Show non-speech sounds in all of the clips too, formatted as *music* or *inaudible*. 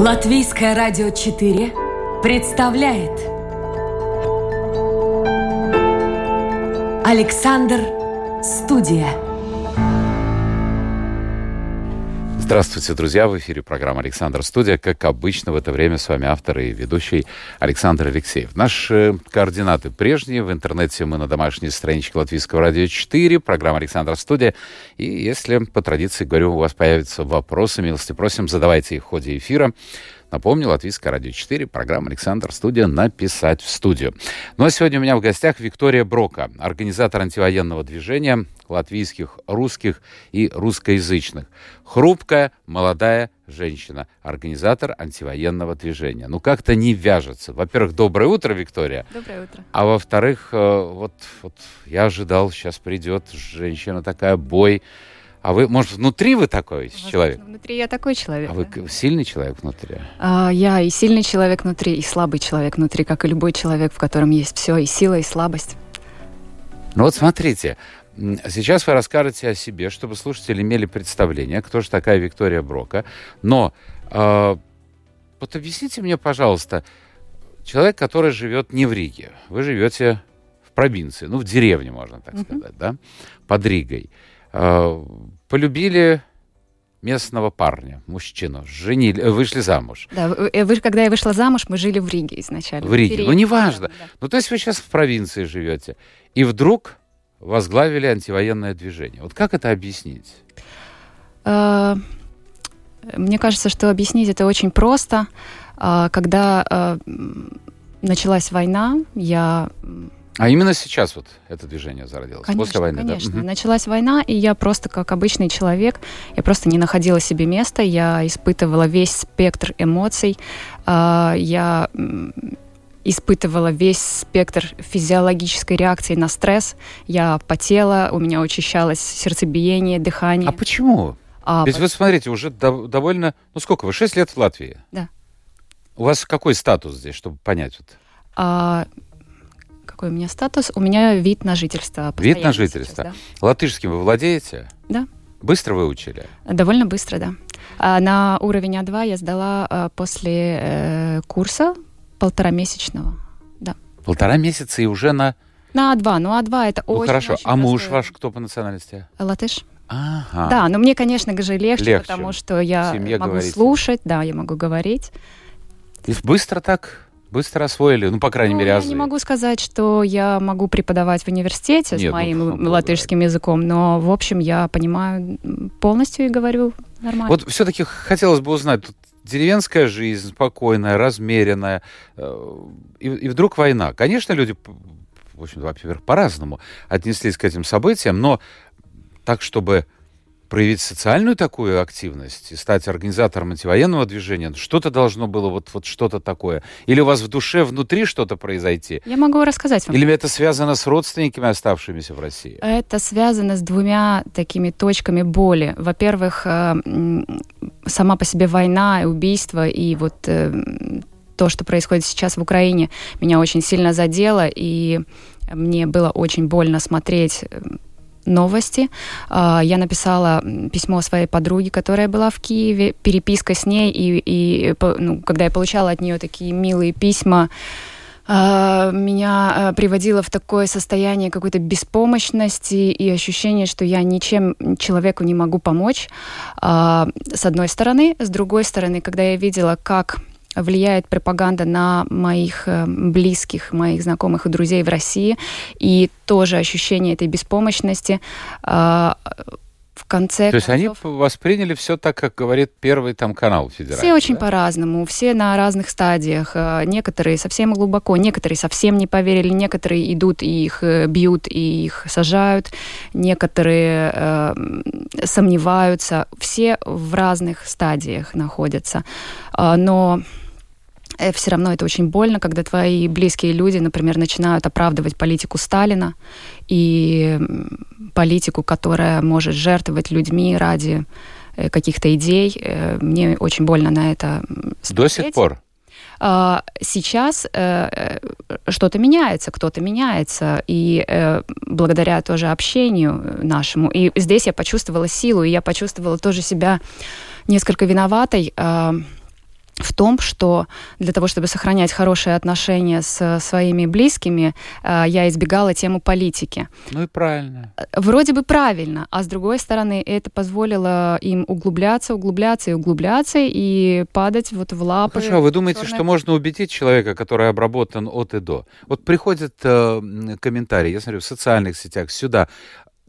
Латвийское радио 4 представляет Александр Студия. Здравствуйте, друзья! В эфире программа «Александр Студия». Как обычно, в это время с вами автор и ведущий Александр Алексеев. Наши координаты прежние. В интернете мы на домашней страничке Латвийского радио 4, программа «Александр Студия». И если, по традиции говорю, у вас появятся вопросы, милости просим, задавайте их в ходе эфира. Напомню, Латвийское радио 4, программа «Александр Студия. Написать в студию». Ну а сегодня у меня в гостях Виктория Брока, организатор антивоенного движения латвийских, русских и русскоязычных. Хрупкая, молодая женщина, организатор антивоенного движения. Ну, как-то не вяжется. Во-первых, доброе утро, Виктория. Доброе утро. А во-вторых, э, вот, вот я ожидал, сейчас придет женщина такая, бой, а вы, может, внутри вы такой Возможно, человек? Внутри я такой человек. А да. вы сильный человек внутри? А, я и сильный человек внутри, и слабый человек внутри, как и любой человек, в котором есть все, и сила, и слабость. Ну вот смотрите, сейчас вы расскажете о себе, чтобы слушатели имели представление, кто же такая Виктория Брока. Но э, вот объясните мне, пожалуйста, человек, который живет не в Риге, вы живете в провинции, ну в деревне, можно так mm-hmm. сказать, да, под Ригой. Э, полюбили местного парня, мужчину, женили, э, вышли замуж. Да, э, вы, когда я вышла замуж, мы жили в Риге изначально. В Риге, ну неважно. Да. Ну то есть вы сейчас в провинции живете, и вдруг возглавили антивоенное движение. Вот как это объяснить? Мне кажется, что объяснить это очень просто. Когда началась война, я а именно сейчас вот это движение зародилось, конечно, после войны, конечно. да? Началась война, и я просто как обычный человек, я просто не находила себе места, я испытывала весь спектр эмоций, а, я испытывала весь спектр физиологической реакции на стресс. Я потела, у меня учащалось сердцебиение, дыхание. А почему? А, Ведь по... вы смотрите, уже довольно... Ну сколько вы? Шесть лет в Латвии? Да. У вас какой статус здесь, чтобы понять? Вот? А, какой у меня статус? У меня вид на жительство. Вид на жительство. Сейчас, да. Латышским вы владеете? Да. Быстро выучили? Довольно быстро, да. А на уровень А2 я сдала а, после э, курса полтора месячного. Да. Полтора месяца и уже на... На А2. Ну, А2 это ну, очень хорошо. Очень а муж ваш кто по национальности? Латыш. Ага. Да, но мне, конечно же, легче, легче. потому что я Семье могу говорите. слушать, да, я могу говорить. И быстро так Быстро освоили, ну, по крайней ну, мере, я азы. не могу сказать, что я могу преподавать в университете Нет, с моим ну, ну, латышским языком, но, в общем, я понимаю полностью и говорю нормально. Вот все-таки хотелось бы узнать, тут деревенская жизнь спокойная, размеренная, э, и, и вдруг война. Конечно, люди, в общем, во-первых, по-разному отнеслись к этим событиям, но так, чтобы проявить социальную такую активность и стать организатором антивоенного движения, что-то должно было вот, вот что-то такое. Или у вас в душе внутри что-то произойти? Я могу рассказать вам. Или это связано с родственниками, оставшимися в России? Это связано с двумя такими точками боли. Во-первых, э, сама по себе война и убийство, и вот э, то, что происходит сейчас в Украине, меня очень сильно задело, и мне было очень больно смотреть э, новости. А, я написала письмо своей подруге, которая была в Киеве, переписка с ней, и, и ну, когда я получала от нее такие милые письма, а, меня а, приводило в такое состояние какой-то беспомощности и ощущение, что я ничем человеку не могу помочь, с одной стороны. С другой стороны, когда я видела, как влияет пропаганда на моих э, близких, моих знакомых и друзей в России. И тоже ощущение этой беспомощности а, в конце То есть они восприняли все так, как говорит первый там канал федеральный? Все очень да? по-разному, все на разных стадиях. Э, некоторые совсем глубоко, некоторые совсем не поверили, некоторые идут и их э, бьют, и их сажают, некоторые э, сомневаются. Все в разных стадиях находятся. Но Э, все равно это очень больно, когда твои близкие люди, например, начинают оправдывать политику Сталина и политику, которая может жертвовать людьми ради э, каких-то идей. Э, мне очень больно на это смотреть. До сих пор? А, сейчас что-то меняется, кто-то меняется, и благодаря тоже общению нашему. И здесь я почувствовала силу, и я почувствовала тоже себя несколько виноватой, в том, что для того, чтобы сохранять хорошие отношения с своими близкими, э, я избегала тему политики. Ну и правильно. Вроде бы правильно, а с другой стороны, это позволило им углубляться, углубляться и углубляться и падать вот в лапы. Хорошо, а вы думаете, черные... что можно убедить человека, который обработан от и до? Вот приходят э, комментарии, я смотрю, в социальных сетях сюда,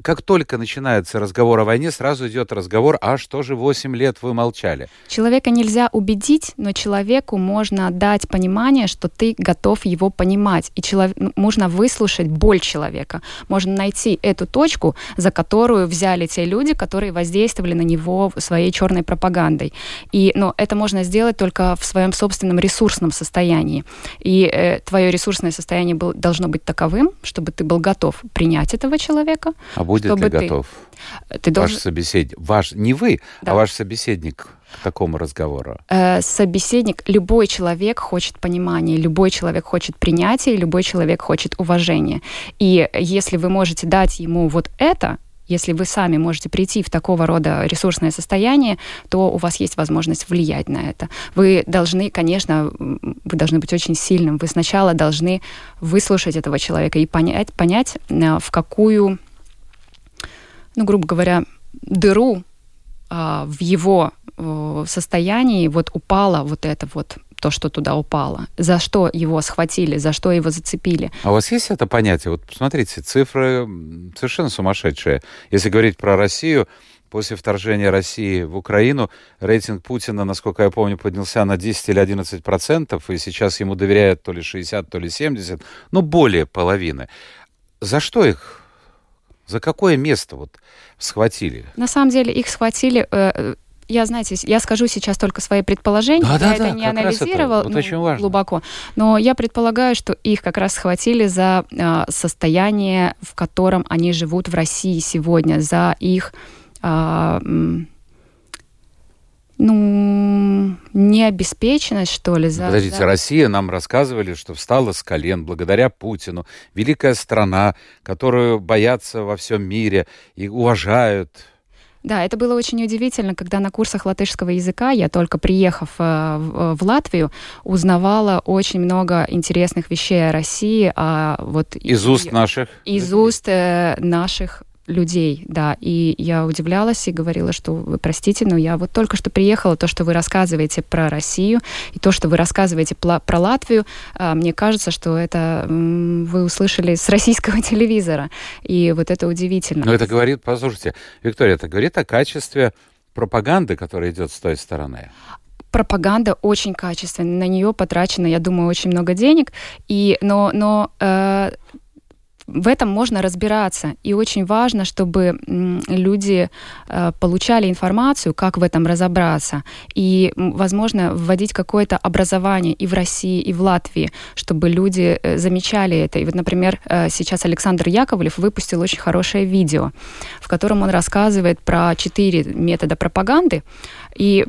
как только начинается разговор о войне, сразу идет разговор, а что же 8 лет вы молчали? Человека нельзя убедить, но человеку можно дать понимание, что ты готов его понимать. И человек, можно выслушать боль человека. Можно найти эту точку, за которую взяли те люди, которые воздействовали на него своей черной пропагандой. И, но это можно сделать только в своем собственном ресурсном состоянии. И э, твое ресурсное состояние был, должно быть таковым, чтобы ты был готов принять этого человека, а будет ли ты... готов ты должен... ваш собеседник? Ваш, не вы, а да. а ваш собеседник к такому разговору? Э, собеседник, любой человек хочет понимания, любой человек хочет принятия, любой человек хочет уважения. И если вы можете дать ему вот это, если вы сами можете прийти в такого рода ресурсное состояние, то у вас есть возможность влиять на это. Вы должны, конечно, вы должны быть очень сильным. Вы сначала должны выслушать этого человека и понять, понять э, в какую ну, грубо говоря, дыру а, в его э, состоянии вот упало вот это вот то, что туда упало, за что его схватили, за что его зацепили. А у вас есть это понятие? Вот посмотрите, цифры совершенно сумасшедшие. Если говорить про Россию, после вторжения России в Украину рейтинг Путина, насколько я помню, поднялся на 10 или 11 процентов, и сейчас ему доверяют то ли 60, то ли 70, ну, более половины. За что их за какое место вот схватили? На самом деле их схватили э, я, знаете, я скажу сейчас только свои предположения. Да, я да, это да, не анализировал это, вот ну, очень важно. глубоко. Но я предполагаю, что их как раз схватили за э, состояние, в котором они живут в России сегодня, за их э, ну, необеспеченность, что ли. За, Подождите, за... Россия нам рассказывали, что встала с колен благодаря Путину. Великая страна, которую боятся во всем мире и уважают. Да, это было очень удивительно, когда на курсах латышского языка я только приехав э, в, в Латвию узнавала очень много интересных вещей о России, а вот из уст наших из уст э, наших людей, да. И я удивлялась и говорила, что вы простите, но я вот только что приехала, то, что вы рассказываете про Россию, и то, что вы рассказываете про Латвию, а, мне кажется, что это вы услышали с российского *laughs* телевизора. И вот это удивительно. Но это говорит, послушайте, Виктория, это говорит о качестве пропаганды, которая идет с той стороны пропаганда очень качественная, на нее потрачено, я думаю, очень много денег, и, но, но э, в этом можно разбираться. И очень важно, чтобы люди э, получали информацию, как в этом разобраться. И, возможно, вводить какое-то образование и в России, и в Латвии, чтобы люди э, замечали это. И вот, например, э, сейчас Александр Яковлев выпустил очень хорошее видео, в котором он рассказывает про четыре метода пропаганды. И,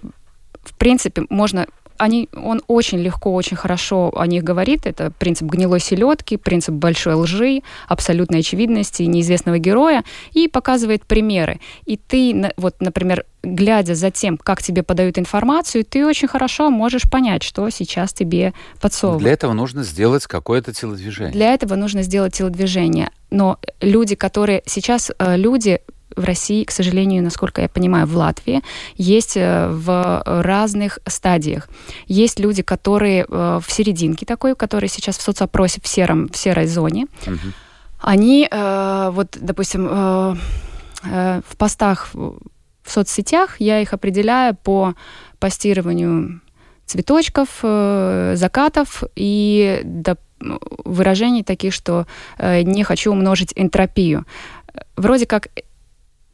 в принципе, можно они, он очень легко, очень хорошо о них говорит. Это принцип гнилой селедки, принцип большой лжи, абсолютной очевидности, неизвестного героя, и показывает примеры. И ты, вот, например, глядя за тем, как тебе подают информацию, ты очень хорошо можешь понять, что сейчас тебе подсовывают. Для этого нужно сделать какое-то телодвижение. Для этого нужно сделать телодвижение. Но люди, которые сейчас э, люди в России, к сожалению, насколько я понимаю, в Латвии, есть э, в разных стадиях. Есть люди, которые э, в серединке такой, которые сейчас в соцопросе в, сером, в серой зоне. Угу. Они, э, вот, допустим, в постах в соцсетях я их определяю по постированию цветочков, закатов и до выражений таких, что не хочу умножить энтропию. Вроде как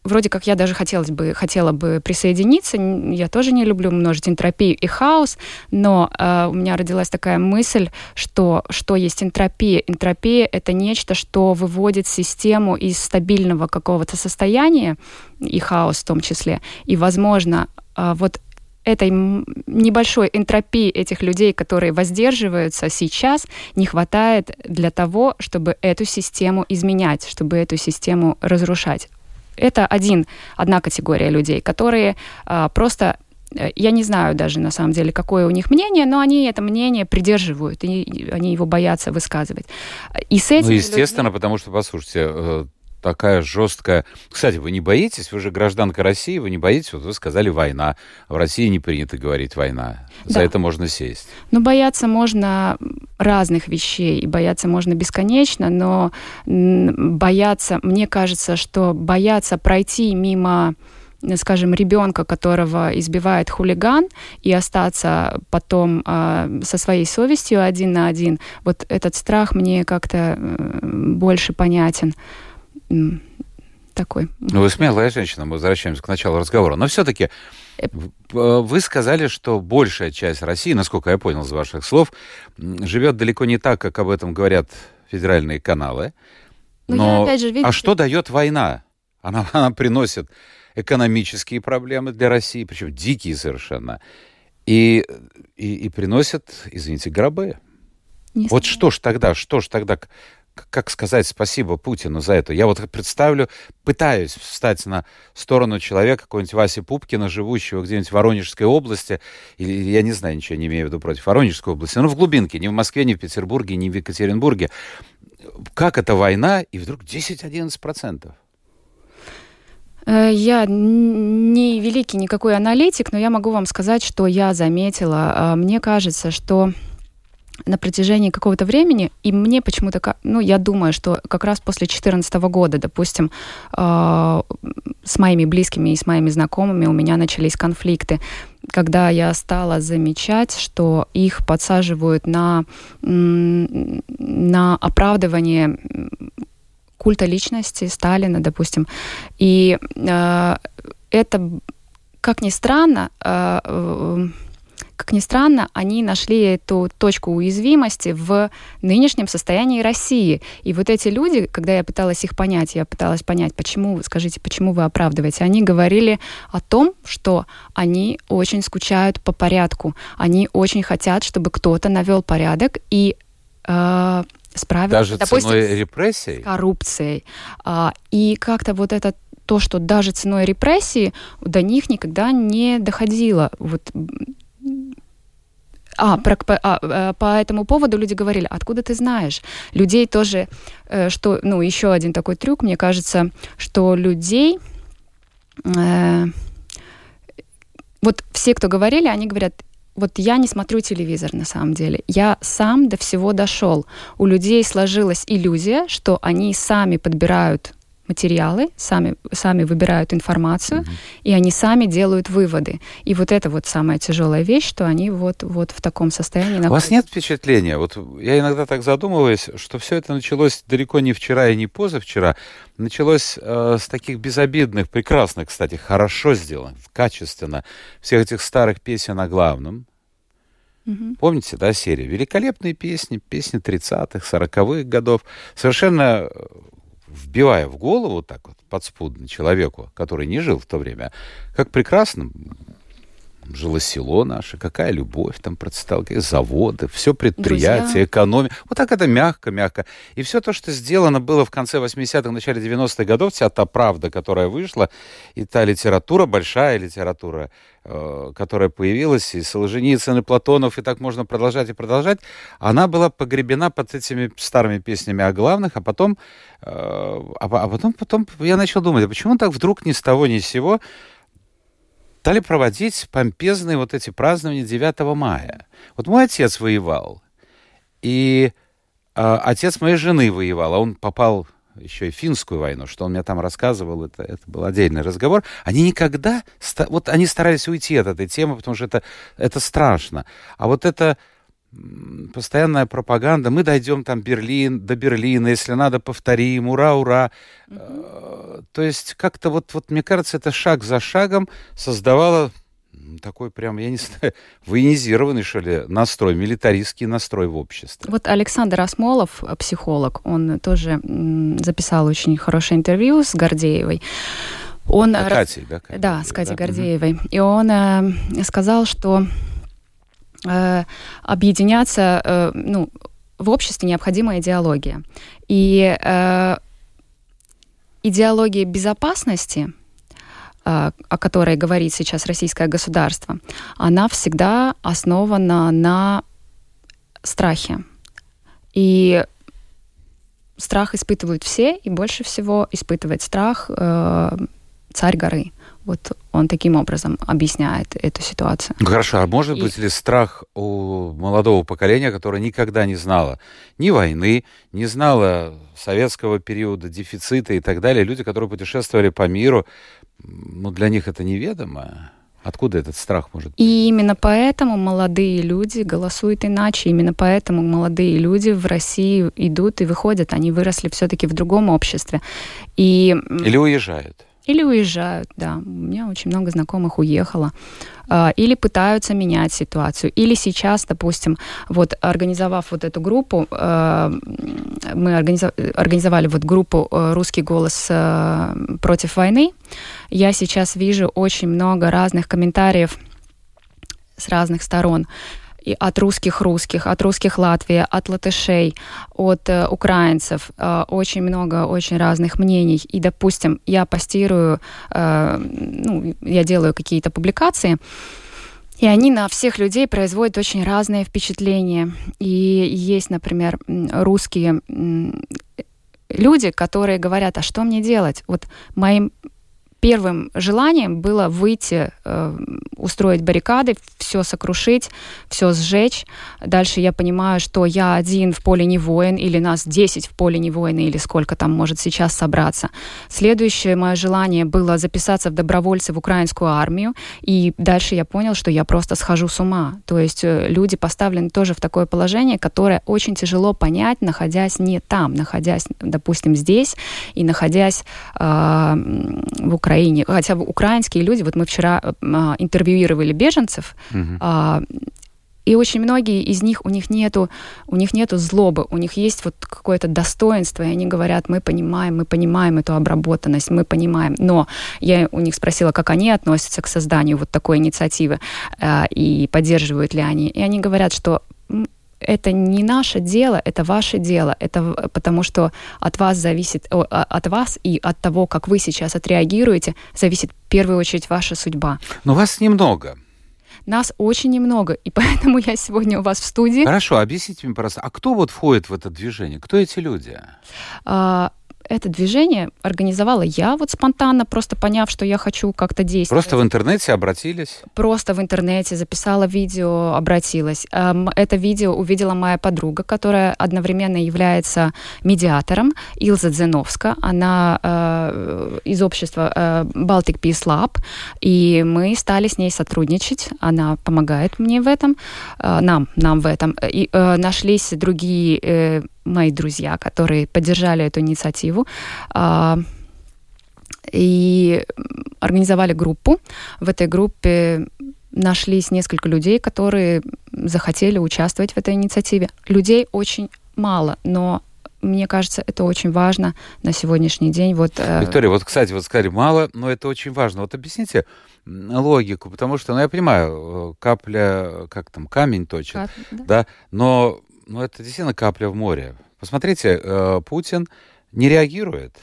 вроде как я даже хотелось бы, хотела бы присоединиться. Я тоже не люблю множить энтропию и хаос, но э, у меня родилась такая мысль, что что есть энтропия. Энтропия — это нечто, что выводит систему из стабильного какого-то состояния, и хаос в том числе. И, возможно, э, вот этой небольшой энтропии этих людей, которые воздерживаются сейчас, не хватает для того, чтобы эту систему изменять, чтобы эту систему разрушать это один, одна категория людей, которые а, просто я не знаю даже на самом деле, какое у них мнение, но они это мнение придерживают, и они его боятся высказывать. И с этим ну, естественно, людьми... потому что, послушайте, такая жесткая... Кстати, вы не боитесь? Вы же гражданка России, вы не боитесь? Вот вы сказали «война». В России не принято говорить «война». Да. За это можно сесть. Ну, бояться можно разных вещей, и бояться можно бесконечно, но бояться... Мне кажется, что бояться пройти мимо скажем, ребенка, которого избивает хулиган, и остаться потом э, со своей совестью один на один, вот этот страх мне как-то э, больше понятен такой. Ну, вы смелая женщина, мы возвращаемся к началу разговора. Но все-таки э, вы сказали, что большая часть России, насколько я понял из ваших слов, живет далеко не так, как об этом говорят федеральные каналы. Но, ну, Но опять же, видите... а что дает война? Она, *laughs* она приносит экономические проблемы для России, причем дикие совершенно, и, и, и приносит, извините, гробы. Не вот что ж тогда, что ж тогда, как сказать спасибо Путину за это? Я вот представлю, пытаюсь встать на сторону человека, какого-нибудь Васи Пупкина, живущего где-нибудь в Воронежской области, или я не знаю, ничего не имею в виду против Воронежской области, но в глубинке, не в Москве, не в Петербурге, не в Екатеринбурге. Как это война, и вдруг 10-11%? Э, я не великий никакой аналитик, но я могу вам сказать, что я заметила. А, мне кажется, что на протяжении какого-то времени, и мне почему-то, ну, я думаю, что как раз после 2014 года, допустим, э, с моими близкими и с моими знакомыми у меня начались конфликты, когда я стала замечать, что их подсаживают на, на оправдывание культа личности Сталина, допустим. И э, это, как ни странно, э, как ни странно, они нашли эту точку уязвимости в нынешнем состоянии России. И вот эти люди, когда я пыталась их понять, я пыталась понять, почему, скажите, почему вы оправдываете, они говорили о том, что они очень скучают по порядку, они очень хотят, чтобы кто-то навел порядок и э, справился, даже допустим, ценой репрессий, коррупцией. А, и как-то вот это то, что даже ценой репрессий до них никогда не доходило. Вот а, про, по, а, э, по этому поводу люди говорили, откуда ты знаешь? Людей тоже, э, что, ну, еще один такой трюк, мне кажется, что людей, э, вот все, кто говорили, они говорят, вот я не смотрю телевизор на самом деле. Я сам до всего дошел. У людей сложилась иллюзия, что они сами подбирают материалы, сами, сами выбирают информацию, mm-hmm. и они сами делают выводы. И вот это вот самая тяжелая вещь, что они вот, вот в таком состоянии находятся. У вас нет впечатления, вот я иногда так задумываюсь, что все это началось далеко не вчера и не позавчера, началось э, с таких безобидных, прекрасных, кстати, хорошо сделанных, качественно, всех этих старых песен о главном, Угу. Помните, да, серия? Великолепные песни, песни 30-х, 40-х годов. Совершенно вбивая в голову так вот подспудно человеку, который не жил в то время, как прекрасно жило село наше, какая любовь там процветала, какие заводы, все предприятия, Друзья. экономия. Вот так это мягко-мягко. И все то, что сделано было в конце 80-х, начале 90-х годов, вся та правда, которая вышла, и та литература, большая литература, э, которая появилась, и Солженицын, и Платонов, и так можно продолжать и продолжать, она была погребена под этими старыми песнями о главных, а потом, э, а, а потом, потом я начал думать, а почему так вдруг ни с того ни с сего стали проводить помпезные вот эти празднования 9 мая. Вот мой отец воевал, и э, отец моей жены воевал, а он попал еще и финскую войну, что он мне там рассказывал, это, это был отдельный разговор. Они никогда, вот они старались уйти от этой темы, потому что это, это страшно. А вот это постоянная пропаганда, мы дойдем там Берлин, до Берлина, если надо, повторим, ура, ура. Mm-hmm. То есть как-то вот, вот, мне кажется, это шаг за шагом создавало такой прям, я не *laughs* знаю, военизированный, что ли, настрой, милитаристский настрой в обществе. Вот Александр Осмолов, э, психолог, он тоже записал очень хорошее интервью с Гордеевой. Он, а Катей, да? Катей, да, с Катей да? Гордеевой. Угу. И он э, сказал, что объединяться, э, ну, в обществе необходима идеология. И э, идеология безопасности о которой говорит сейчас российское государство, она всегда основана на страхе. И страх испытывают все, и больше всего испытывает страх э, царь горы. Вот он таким образом объясняет эту ситуацию. Хорошо, а может и... быть ли страх у молодого поколения, которое никогда не знало ни войны, не знало советского периода, дефицита и так далее, люди, которые путешествовали по миру, ну, для них это неведомо. Откуда этот страх может быть? И именно поэтому молодые люди голосуют иначе. Именно поэтому молодые люди в России идут и выходят. Они выросли все-таки в другом обществе. И... Или уезжают. Или уезжают, да. У меня очень много знакомых уехало. А, или пытаются менять ситуацию. Или сейчас, допустим, вот организовав вот эту группу, а, мы организовали вот группу э, «Русский голос против войны», я сейчас вижу очень много разных комментариев с разных сторон и от русских русских, от русских Латвии, от латышей, от э, украинцев. Э, очень много очень разных мнений. И, допустим, я постирую, э, ну, я делаю какие-то публикации, и они на всех людей производят очень разные впечатления. И есть, например, русские люди, которые говорят, а что мне делать? Вот моим первым желанием было выйти, э, устроить баррикады, все сокрушить, все сжечь. Дальше я понимаю, что я один в поле не воин, или нас 10 в поле не воины, или сколько там может сейчас собраться. Следующее мое желание было записаться в добровольцы в украинскую армию, и дальше я понял, что я просто схожу с ума. То есть э, люди поставлены тоже в такое положение, которое очень тяжело понять, находясь не там, находясь, допустим, здесь и находясь э, в Украине Украине, хотя бы украинские люди, вот мы вчера э, а, интервьюировали беженцев, угу. и очень многие из них, у них нету, у них нету злобы, у них есть вот какое-то достоинство, и они говорят, мы понимаем, мы понимаем эту обработанность, мы понимаем. Но я у них спросила, как они относятся к созданию вот такой инициативы, э, и поддерживают ли они. И они говорят, что это не наше дело, это ваше дело, это потому что от вас зависит, от вас и от того, как вы сейчас отреагируете, зависит в первую очередь ваша судьба. Но вас немного. Нас очень немного, и *laughs* поэтому я сегодня у вас в студии. Хорошо, объясните мне, пожалуйста, а кто вот входит в это движение? Кто эти люди? А, это движение организовала я вот спонтанно, просто поняв, что я хочу как-то действовать. Просто в интернете обратились? Просто в интернете записала видео, обратилась. Эм, это видео увидела моя подруга, которая одновременно является медиатором, Илза Дзеновска. Она э, из общества э, Baltic Peace Lab, и мы стали с ней сотрудничать. Она помогает мне в этом, э, нам, нам в этом. И нашлись другие мои друзья, которые поддержали эту инициативу а, и организовали группу. В этой группе нашлись несколько людей, которые захотели участвовать в этой инициативе. Людей очень мало, но мне кажется, это очень важно на сегодняшний день. Вот, э... Виктория, вот, кстати, вот сказали мало, но это очень важно. Вот объясните логику, потому что, ну, я понимаю, э, капля, как там, камень точит, Кап... да. да, но ну, это действительно капля в море. Посмотрите, э, Путин не реагирует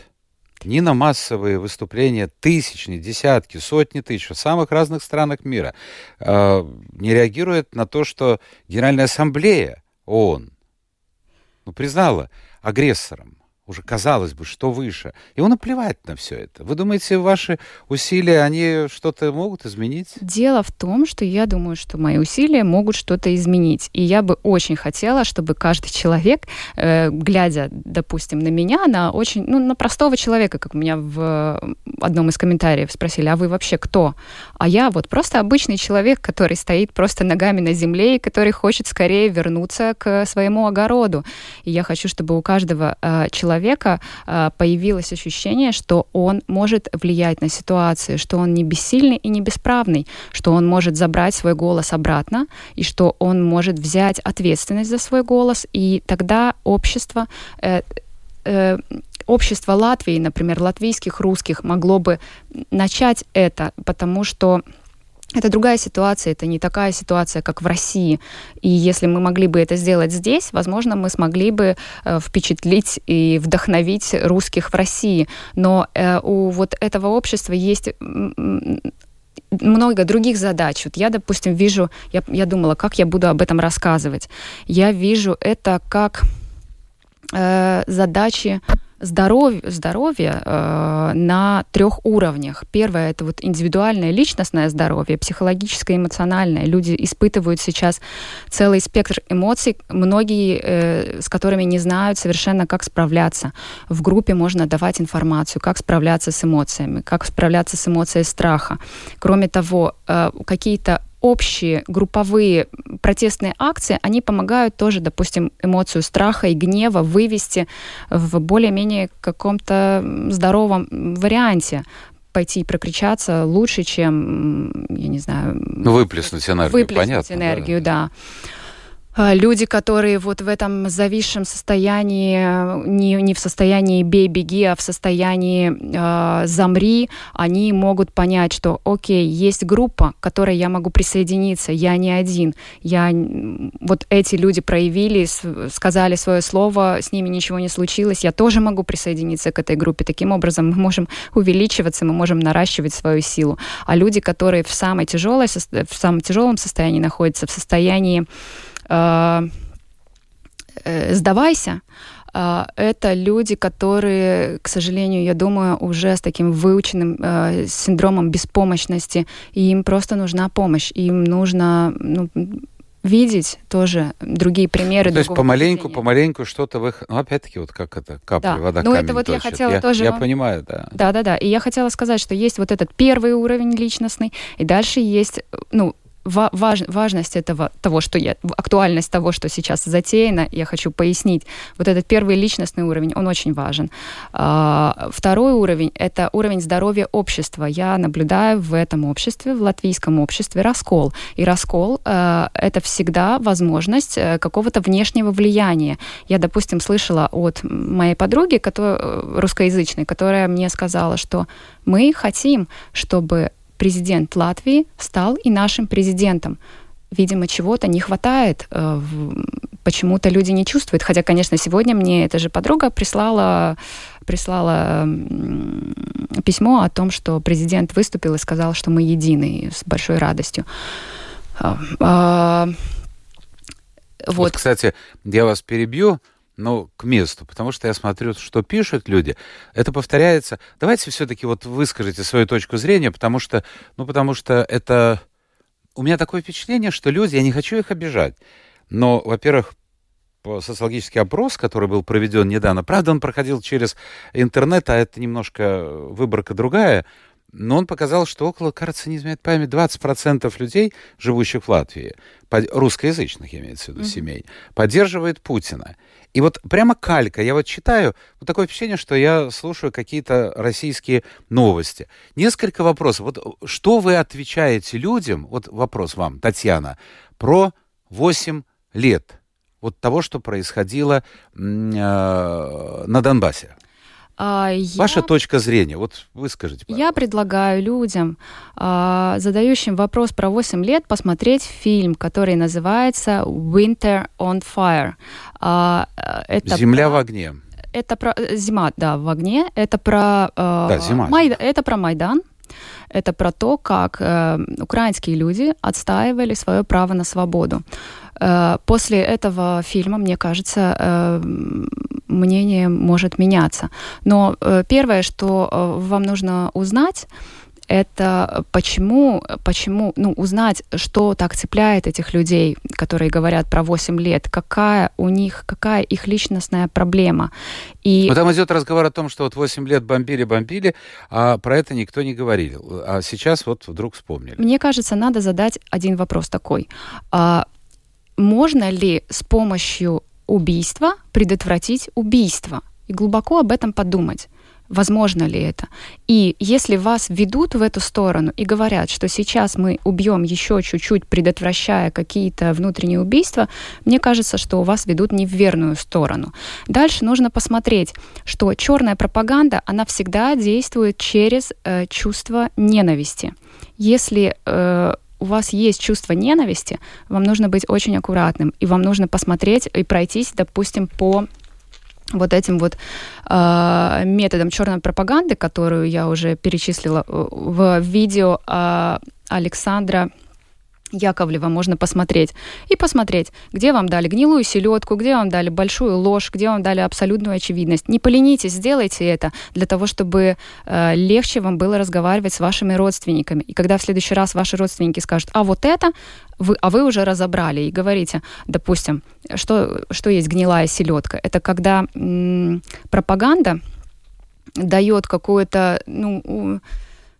ни на массовые выступления тысячни, десятки, сотни тысяч в самых разных странах мира. Э, не реагирует на то, что Генеральная Ассамблея ООН ну, признала агрессором уже казалось бы, что выше. И он наплевать на все это. Вы думаете, ваши усилия, они что-то могут изменить? Дело в том, что я думаю, что мои усилия могут что-то изменить. И я бы очень хотела, чтобы каждый человек, э, глядя, допустим, на меня, на очень, ну, на простого человека, как меня в одном из комментариев спросили, а вы вообще кто? А я вот просто обычный человек, который стоит просто ногами на земле и который хочет скорее вернуться к своему огороду. И я хочу, чтобы у каждого э, человека человека э, появилось ощущение, что он может влиять на ситуацию, что он не бессильный и не бесправный, что он может забрать свой голос обратно, и что он может взять ответственность за свой голос, и тогда общество э, э, общество Латвии, например, латвийских русских, могло бы начать это, потому что это другая ситуация, это не такая ситуация, как в России. И если мы могли бы это сделать здесь, возможно, мы смогли бы э, впечатлить и вдохновить русских в России. Но э, у вот этого общества есть много других задач. Вот я, допустим, вижу, я, я думала, как я буду об этом рассказывать. Я вижу это как э, задачи здоровье, здоровье э, на трех уровнях. Первое это вот индивидуальное личностное здоровье, психологическое, эмоциональное. Люди испытывают сейчас целый спектр эмоций, многие э, с которыми не знают совершенно, как справляться. В группе можно давать информацию, как справляться с эмоциями, как справляться с эмоцией страха. Кроме того, э, какие-то общие групповые протестные акции, они помогают тоже, допустим, эмоцию страха и гнева вывести в более-менее каком-то здоровом варианте пойти и прокричаться лучше, чем, я не знаю... Ну, выплеснуть энергию, выплеснуть понятно. энергию, да. да. А, люди, которые вот в этом зависшем состоянии, не, не в состоянии бей, беги, а в состоянии э, замри, они могут понять, что окей, есть группа, к которой я могу присоединиться, я не один. Я, вот эти люди проявили, сказали свое слово, с ними ничего не случилось, я тоже могу присоединиться к этой группе. Таким образом мы можем увеличиваться, мы можем наращивать свою силу. А люди, которые в, самой тяжелой, в самом тяжелом состоянии находятся, в состоянии Э, э, сдавайся, э, это люди, которые, к сожалению, я думаю, уже с таким выученным э, синдромом беспомощности, и им просто нужна помощь, им нужно ну, видеть тоже другие примеры. То есть помаленьку, поведения. помаленьку что-то в их... Ну, опять-таки, вот как это, капли, да. вода, Ну, это вот точит. я хотела я, тоже... Я вам... понимаю, да. Да-да-да. И я хотела сказать, что есть вот этот первый уровень личностный, и дальше есть, ну, важ, важность этого, того, что я, актуальность того, что сейчас затеяно, я хочу пояснить. Вот этот первый личностный уровень, он очень важен. А, второй уровень – это уровень здоровья общества. Я наблюдаю в этом обществе, в латвийском обществе раскол. И раскол а, это всегда возможность э, какого-то внешнего влияния. Я, допустим, слышала от моей подруги, которая, э, русскоязычной, которая мне сказала, что мы хотим, чтобы президент Латвии стал и нашим президентом. Видимо, чего-то не хватает, э, почему-то люди не чувствуют. Хотя, конечно, сегодня мне эта же подруга прислала, прислала письмо о том, что президент выступил и сказал, что мы едины с большой радостью. А, а, вот. вот, кстати, я вас перебью ну, к месту, потому что я смотрю, что пишут люди, это повторяется. Давайте все-таки вот выскажите свою точку зрения, потому что, ну, потому что это... У меня такое впечатление, что люди, я не хочу их обижать, но, во-первых, социологический опрос, который был проведен недавно, правда, он проходил через интернет, а это немножко выборка другая, но он показал, что около, кажется, не изменяет память, 20% людей, живущих в Латвии, русскоязычных, имеется в виду, mm-hmm. семей, поддерживает Путина. И вот прямо калька, я вот читаю, вот такое впечатление, что я слушаю какие-то российские новости. Несколько вопросов. Вот что вы отвечаете людям, вот вопрос вам, Татьяна, про 8 лет вот того, что происходило э, на Донбассе? А, я... Ваша точка зрения, вот выскажите. Пожалуйста. Я предлагаю людям, а, задающим вопрос про 8 лет, посмотреть фильм, который называется Winter on Fire. А, это Земля про... в огне. Это про э, зима, да, в огне. Это про да, зима. Майд... это про Майдан. Это про то, как э, украинские люди отстаивали свое право на свободу. Э, после этого фильма, мне кажется, э, мнение может меняться. Но э, первое, что вам нужно узнать, это почему, почему, ну, узнать, что так цепляет этих людей, которые говорят про 8 лет, какая у них, какая их личностная проблема. И... Но там идет разговор о том, что вот 8 лет бомбили-бомбили, а про это никто не говорил. А сейчас вот вдруг вспомнили. Мне кажется, надо задать один вопрос такой. А можно ли с помощью убийства предотвратить убийство? И глубоко об этом подумать. Возможно ли это? И если вас ведут в эту сторону и говорят, что сейчас мы убьем еще чуть-чуть, предотвращая какие-то внутренние убийства, мне кажется, что вас ведут не в верную сторону. Дальше нужно посмотреть, что черная пропаганда, она всегда действует через э, чувство ненависти. Если э, у вас есть чувство ненависти, вам нужно быть очень аккуратным, и вам нужно посмотреть и пройтись, допустим, по вот этим вот э, методом черной пропаганды, которую я уже перечислила э, в видео э, Александра Яковлева можно посмотреть. И посмотреть, где вам дали гнилую селедку, где вам дали большую ложь, где вам дали абсолютную очевидность. Не поленитесь, сделайте это для того, чтобы э, легче вам было разговаривать с вашими родственниками. И когда в следующий раз ваши родственники скажут, а вот это, вы, а вы уже разобрали и говорите, допустим, что, что есть гнилая селедка. Это когда м- пропаганда дает какую-то, ну,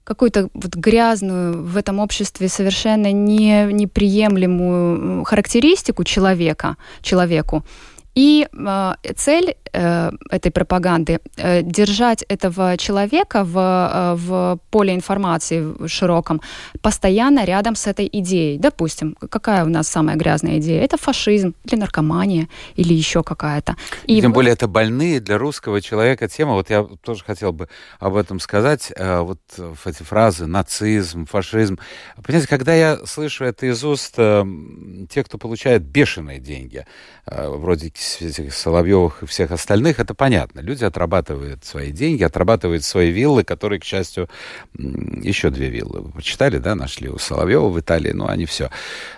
какую-то вот грязную в этом обществе совершенно не, неприемлемую характеристику человека, человеку. И э, цель э, этой пропаганды э, держать этого человека в, э, в поле информации широком постоянно рядом с этой идеей. Допустим, какая у нас самая грязная идея? Это фашизм или наркомания или еще какая-то. И Тем более это больные для русского человека тема. Вот я тоже хотел бы об этом сказать. Вот эти фразы нацизм, фашизм. Понимаете, когда я слышу это из уст тех, кто получает бешеные деньги, вроде этих Соловьевых и всех остальных, это понятно. Люди отрабатывают свои деньги, отрабатывают свои виллы, которые, к счастью, еще две виллы. Вы прочитали, да, нашли у Соловьева в Италии, ну, они все.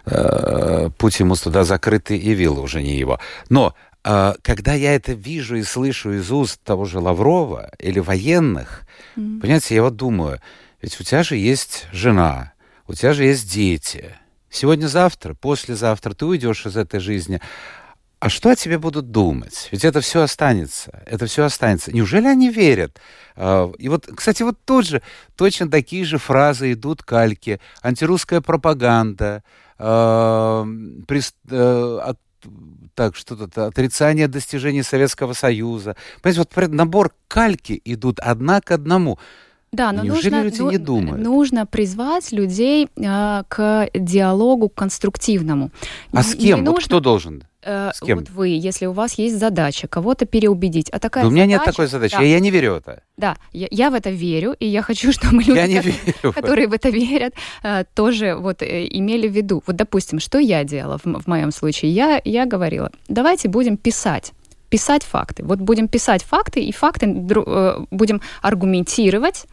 Э, путь ему туда закрыты, и виллы уже не его. Но э, когда я это вижу и слышу из уст того же Лаврова или военных, mm-hmm. понимаете, я вот думаю, ведь у тебя же есть жена, у тебя же есть дети. Сегодня-завтра, послезавтра ты уйдешь из этой жизни, а что о тебе будут думать? Ведь это все останется, это все останется. Неужели они верят? А, и вот, кстати, вот тут же точно такие же фразы идут кальки. Антирусская пропаганда, э, прист, э, от, так, что-то, отрицание достижений Советского Союза. Понимаете, вот набор кальки идут одна к одному. Да, но Неужели нужно, люди ну, не думают? нужно призвать людей э, к диалогу конструктивному. А с кем? Не вот кто должен? Э, С кем? Вот вы, если у вас есть задача кого-то переубедить, а такая да у меня задача, нет такой задачи, да, я, я не верю в это. Да, я, я в это верю, и я хочу, *laughs* чтобы люди, я не которые, которые в это верят, э, тоже вот э, имели в виду. Вот, допустим, что я делала в, в моем случае? Я, я говорила, давайте будем писать писать факты. Вот будем писать факты, и факты э, будем аргументировать,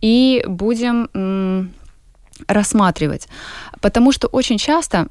и будем рассматривать. Потому что очень часто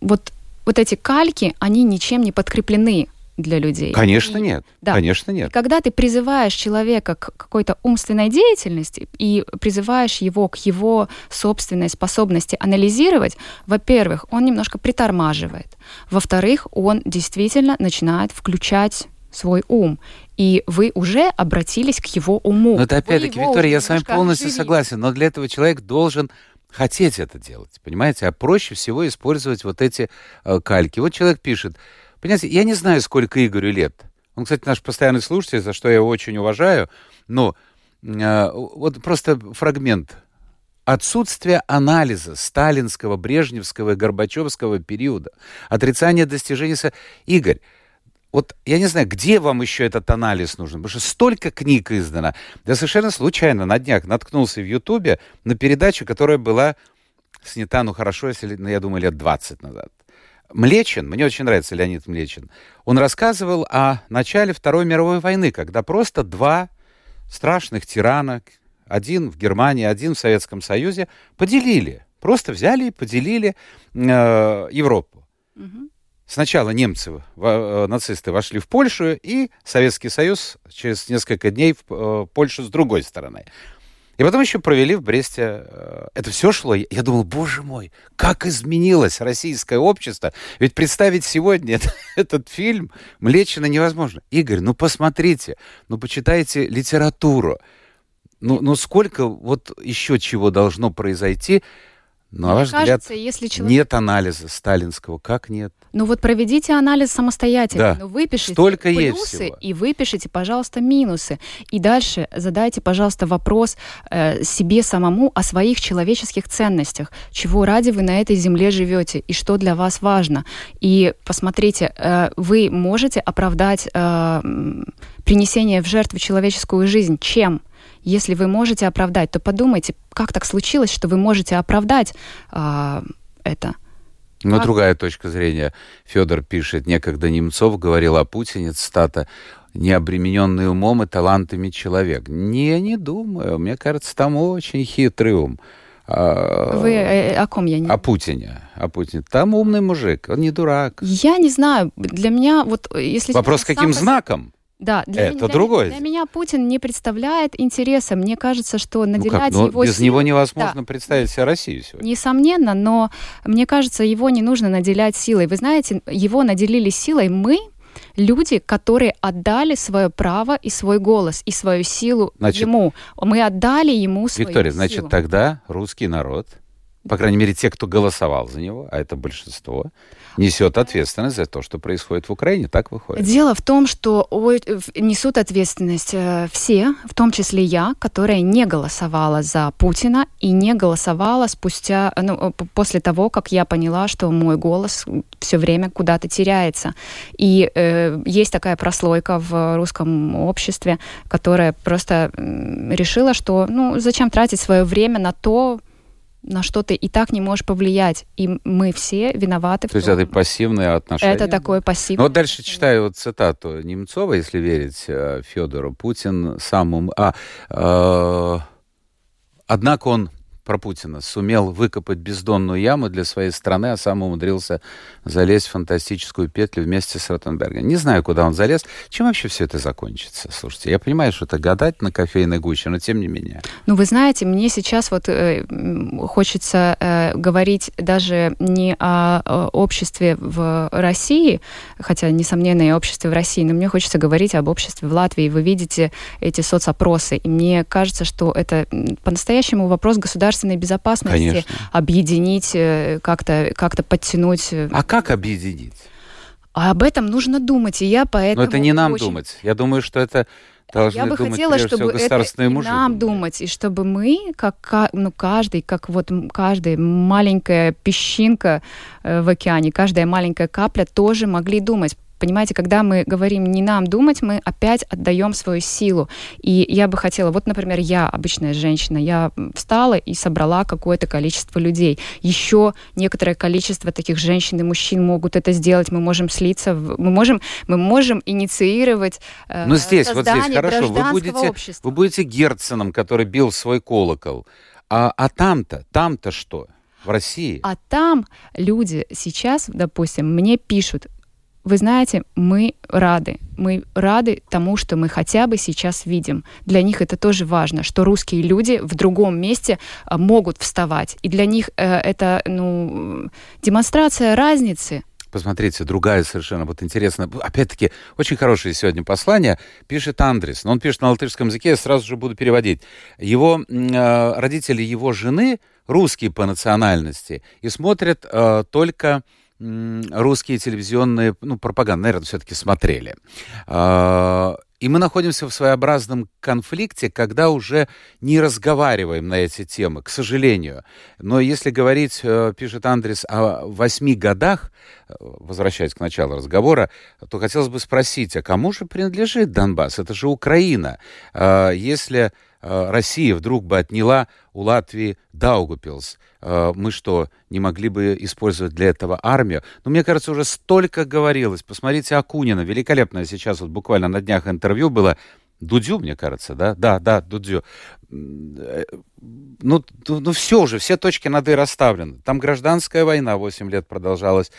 вот вот эти кальки, они ничем не подкреплены для людей. Конечно и, нет. Да. Конечно нет. И когда ты призываешь человека к какой-то умственной деятельности и призываешь его к его собственной способности анализировать, во-первых, он немножко притормаживает. Во-вторых, он действительно начинает включать свой ум. И вы уже обратились к его уму. Но это опять-таки, Виктория, я с вами полностью оживили. согласен, но для этого человек должен хотеть это делать, понимаете? А проще всего использовать вот эти э, кальки. Вот человек пишет, понимаете, я не знаю, сколько Игорю лет. Он, кстати, наш постоянный слушатель, за что я его очень уважаю, но э, вот просто фрагмент. Отсутствие анализа сталинского, брежневского и горбачевского периода, отрицание достижений... Игорь, вот я не знаю, где вам еще этот анализ нужен, потому что столько книг издано. Я совершенно случайно на днях наткнулся в Ютубе на передачу, которая была снята, ну хорошо, если, ну, я думаю, лет 20 назад. Млечин, мне очень нравится Леонид Млечин, он рассказывал о начале Второй мировой войны, когда просто два страшных тирана, один в Германии, один в Советском Союзе, поделили, просто взяли и поделили э, Европу. Угу. Сначала немцы, э, нацисты вошли в Польшу, и Советский Союз через несколько дней в э, Польшу с другой стороны. И потом еще провели в Бресте. Э, это все шло. Я думал, боже мой, как изменилось российское общество. Ведь представить сегодня это, *laughs* этот фильм Млечина невозможно. Игорь, ну посмотрите, ну почитайте литературу. Ну, ну сколько вот еще чего должно произойти, на ваш кажется, взгляд, если человек... нет анализа сталинского. Как нет? Ну вот проведите анализ самостоятельно. Да. Ну, выпишите Столько плюсы есть всего. и выпишите, пожалуйста, минусы. И дальше задайте, пожалуйста, вопрос э, себе самому о своих человеческих ценностях. Чего ради вы на этой земле живете и что для вас важно. И посмотрите, э, вы можете оправдать э, принесение в жертву человеческую жизнь чем? Если вы можете оправдать, то подумайте, как так случилось, что вы можете оправдать э, это. Но как? другая точка зрения. Федор пишет, некогда Немцов говорил о Путине, цитата, необремененный умом и талантами человек. Не, не думаю. Мне кажется, там очень хитрый ум. А, Вы э, о ком я не? О Путине. О Путине. Там умный мужик, он не дурак. Я не знаю. Для меня вот если... Вопрос, каким знаком? Да, для это меня, другое. Для, для меня Путин не представляет интереса. Мне кажется, что наделять ну как? его без силой, него невозможно да, представить себе Россию сегодня. Несомненно, но мне кажется, его не нужно наделять силой. Вы знаете, его наделили силой мы, люди, которые отдали свое право и свой голос, и свою силу значит, ему. Мы отдали ему свою Виктория, силу. значит, тогда русский народ, по крайней мере, те, кто голосовал за него, а это большинство, несет ответственность за то, что происходит в Украине. Так выходит. Дело в том, что несут ответственность э, все, в том числе я, которая не голосовала за Путина и не голосовала спустя, ну, после того, как я поняла, что мой голос все время куда-то теряется. И э, есть такая прослойка в русском обществе, которая просто решила, что ну зачем тратить свое время на то, на что ты и так не можешь повлиять. И мы все виноваты. То есть это пассивное отношение? Это такое пассивное. Ну вот дальше читаю вот цитату Немцова, если верить э, Федору. Путин самым... А, э, однако он про Путина, сумел выкопать бездонную яму для своей страны, а сам умудрился залезть в фантастическую петлю вместе с Ротенбергом. Не знаю, куда он залез. Чем вообще все это закончится? Слушайте, я понимаю, что это гадать на кофейной гуще, но тем не менее. Ну, вы знаете, мне сейчас вот э, хочется э, говорить даже не о, обществе в России, хотя, несомненно, и обществе в России, но мне хочется говорить об обществе в Латвии. Вы видите эти соцопросы, и мне кажется, что это по-настоящему вопрос государства государственной безопасности Конечно. объединить, э, как-то как подтянуть. А как объединить? А об этом нужно думать, и я поэтому... Но это не нам очень... думать. Я думаю, что это должны я бы думать, хотела, чтобы это мужи нам думать, и чтобы мы, как ну, каждый, как вот каждая маленькая песчинка э, в океане, каждая маленькая капля тоже могли думать Понимаете, когда мы говорим не нам думать, мы опять отдаем свою силу. И я бы хотела, вот, например, я обычная женщина, я встала и собрала какое-то количество людей. Еще некоторое количество таких женщин и мужчин могут это сделать. Мы можем слиться, мы можем, мы можем инициировать э, Ну здесь, вот здесь, хорошо, вы будете, вы будете Герценом, который бил свой колокол. А, а там-то, там-то что? В России. А там люди сейчас, допустим, мне пишут, вы знаете, мы рады. Мы рады тому, что мы хотя бы сейчас видим. Для них это тоже важно, что русские люди в другом месте а, могут вставать. И для них э, это ну, демонстрация разницы. Посмотрите, другая совершенно, вот интересно. Опять-таки, очень хорошее сегодня послание. Пишет Андрес. Но он пишет на латышском языке, я сразу же буду переводить. Его э, родители его жены русские по национальности и смотрят э, только русские телевизионные, ну, пропаганда, наверное, все-таки смотрели. А, и мы находимся в своеобразном конфликте, когда уже не разговариваем на эти темы, к сожалению. Но если говорить, э, пишет Андрес, о восьми годах, э, возвращаясь к началу разговора, то хотелось бы спросить, а кому же принадлежит Донбасс? Это же Украина. А, если Россия вдруг бы отняла у Латвии Даугупилс, Э, мы что, не могли бы использовать для этого армию? Но ну, мне кажется, уже столько говорилось. Посмотрите Акунина, великолепное сейчас вот буквально на днях интервью было. Дудю, мне кажется, да? Да, да, Дудю. Э, ну, ну все уже, все точки над «и» расставлены. Там гражданская война 8 лет продолжалась.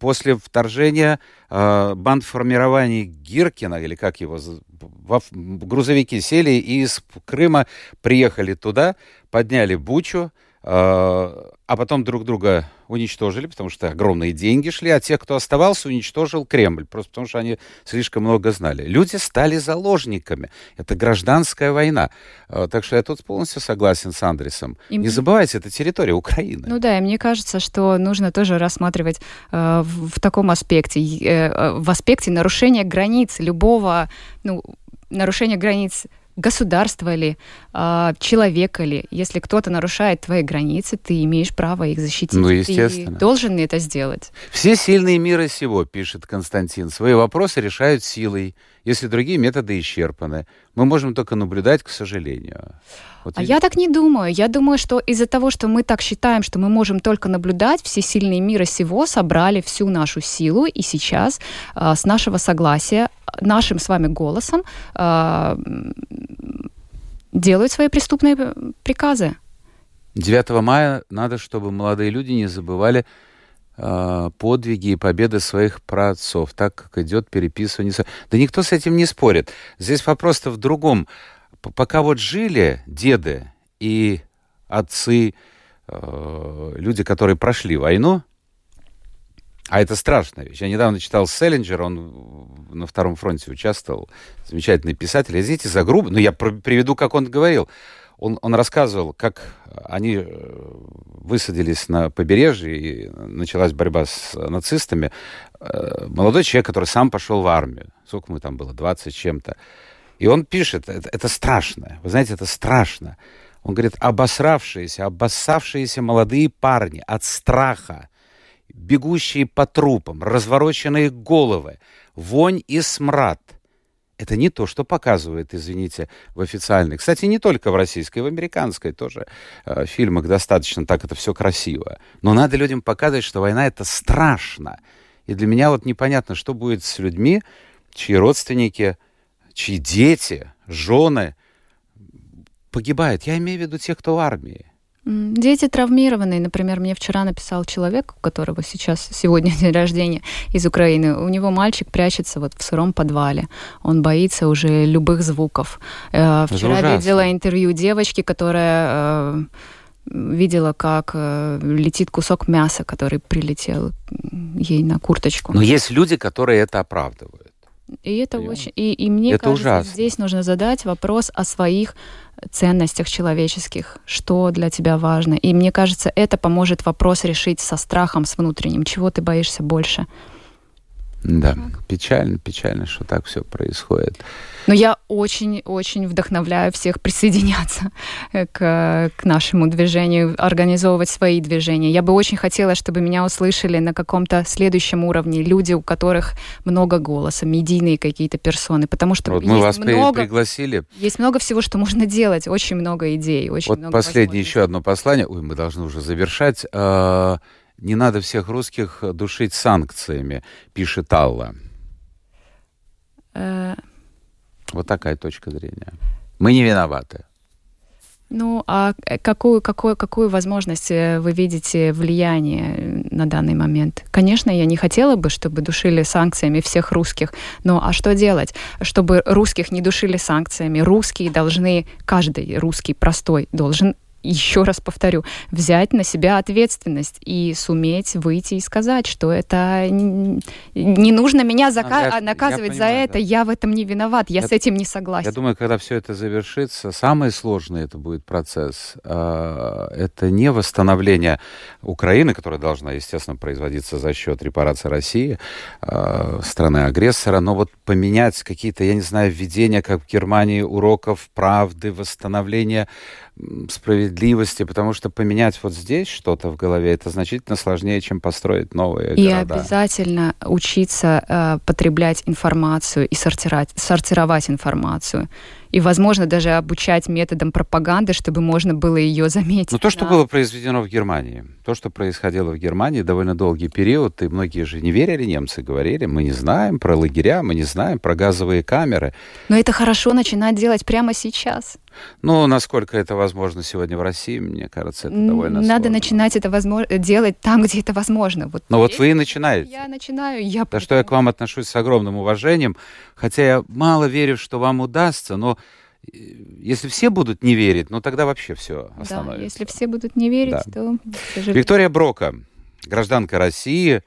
После вторжения э, бандформирований Гиркина, или как его, в, грузовики сели и из Крыма приехали туда, подняли Бучу, а, потом друг друга уничтожили, потому что огромные деньги шли, а тех, кто оставался, уничтожил Кремль, просто потому что они слишком много знали. Люди стали заложниками. Это гражданская война. А, так что я тут полностью согласен с Андресом. И... Не забывайте, это территория Украины. Ну да, и мне кажется, что нужно тоже рассматривать э, в, в таком аспекте, э, в аспекте нарушения границ любого, ну, нарушения границ государство ли, э, человека ли. Если кто-то нарушает твои границы, ты имеешь право их защитить. Ну, естественно. Ты должен это сделать. Все сильные мира сего, пишет Константин, свои вопросы решают силой, если другие методы исчерпаны. Мы можем только наблюдать, к сожалению. Вот а я так не думаю. Я думаю, что из-за того, что мы так считаем, что мы можем только наблюдать, все сильные мира сего собрали всю нашу силу, и сейчас э, с нашего согласия, нашим с вами голосом э, делают свои преступные приказы. 9 мая надо, чтобы молодые люди не забывали э, подвиги и победы своих праотцов, так как идет переписывание. Да никто с этим не спорит. Здесь вопрос-то в другом пока вот жили деды и отцы, э, люди, которые прошли войну, а это страшная вещь. Я недавно читал Селлинджер, он на Втором фронте участвовал, замечательный писатель. Извините за грубо, но я приведу, как он говорил. Он, он рассказывал, как они э, высадились на побережье, и началась борьба с нацистами. Э, молодой человек, который сам пошел в армию. Сколько мы там было? 20 чем-то. И он пишет, это, это страшно, вы знаете, это страшно. Он говорит, обосравшиеся, обоссавшиеся молодые парни от страха, бегущие по трупам, развороченные головы, вонь и смрад. Это не то, что показывают, извините, в официальных. Кстати, не только в российской, в американской тоже э, фильмах достаточно так это все красиво. Но надо людям показывать, что война это страшно. И для меня вот непонятно, что будет с людьми, чьи родственники чьи дети, жены погибают. Я имею в виду тех, кто в армии. Дети травмированные. Например, мне вчера написал человек, у которого сейчас сегодня *laughs* день рождения из Украины. У него мальчик прячется вот в сыром подвале. Он боится уже любых звуков. Э, вчера видела интервью девочки, которая э, видела, как э, летит кусок мяса, который прилетел ей на курточку. Но есть люди, которые это оправдывают. И это Понимаете? очень... И, и мне это кажется, ужасно. здесь нужно задать вопрос о своих ценностях человеческих, что для тебя важно. И мне кажется, это поможет вопрос решить со страхом, с внутренним. Чего ты боишься больше? Да, так. печально, печально, что так все происходит. Но я очень-очень вдохновляю всех присоединяться *laughs* к, к нашему движению, организовывать свои движения. Я бы очень хотела, чтобы меня услышали на каком-то следующем уровне люди, у которых много голоса, медийные какие-то персоны, потому что вот мы вас много, пригласили. Есть много всего, что можно делать, очень много идей, очень вот много последнее еще одно послание. Ой, мы должны уже завершать. Не надо всех русских душить санкциями, пишет Алла. Э... Вот такая точка зрения. Мы не виноваты. Ну, а какую, какую, какую возможность э, вы видите влияние на данный момент? Конечно, я не хотела бы, чтобы душили санкциями всех русских, но а что делать? Чтобы русских не душили санкциями, русские должны, каждый русский простой должен еще раз повторю, взять на себя ответственность и суметь выйти и сказать, что это не нужно меня зака- я, наказывать я понимаю, за это, да. я в этом не виноват, я, я с этим не согласен. Я думаю, когда все это завершится, самый сложный это будет процесс. А, это не восстановление Украины, которая должна, естественно, производиться за счет репарации России, а, страны-агрессора, но вот поменять какие-то, я не знаю, введения, как в Германии, уроков правды, восстановления справедливости, потому что поменять вот здесь что-то в голове, это значительно сложнее, чем построить новые и города. И обязательно учиться э, потреблять информацию и сортировать, сортировать информацию и, возможно, даже обучать методам пропаганды, чтобы можно было ее заметить. Но то, что да. было произведено в Германии, то, что происходило в Германии довольно долгий период, и многие же не верили, немцы говорили, мы не знаем про лагеря, мы не знаем про газовые камеры. Но это хорошо начинать делать прямо сейчас. Ну, насколько это возможно сегодня в России, мне кажется, это довольно Надо сложно. начинать это возможно, делать там, где это возможно. Вот Но вот вы и начинаете. Я начинаю. Я... Да что я к вам отношусь с огромным уважением, хотя я мало верю, что вам удастся, но если все будут не верить, ну тогда вообще все остановится. Да, если все будут не верить, да. то... Виктория Брока, гражданка России,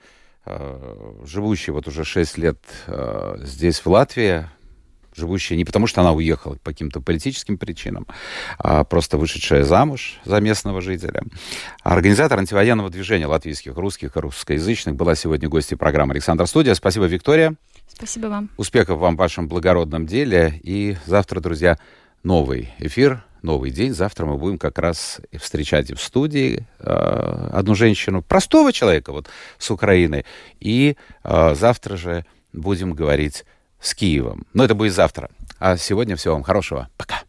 э, живущая вот уже 6 лет э, здесь, в Латвии, живущая не потому, что она уехала по каким-то политическим причинам, а просто вышедшая замуж за местного жителя. Организатор антивоенного движения латвийских, русских и русскоязычных была сегодня гостьей программы Александр Студия. Спасибо, Виктория. Спасибо вам. Успехов вам в вашем благородном деле. И завтра, друзья, новый эфир, новый день. Завтра мы будем как раз встречать в студии э, одну женщину, простого человека вот с Украины. И э, завтра же будем говорить с Киевом. Но это будет завтра. А сегодня всего вам хорошего. Пока.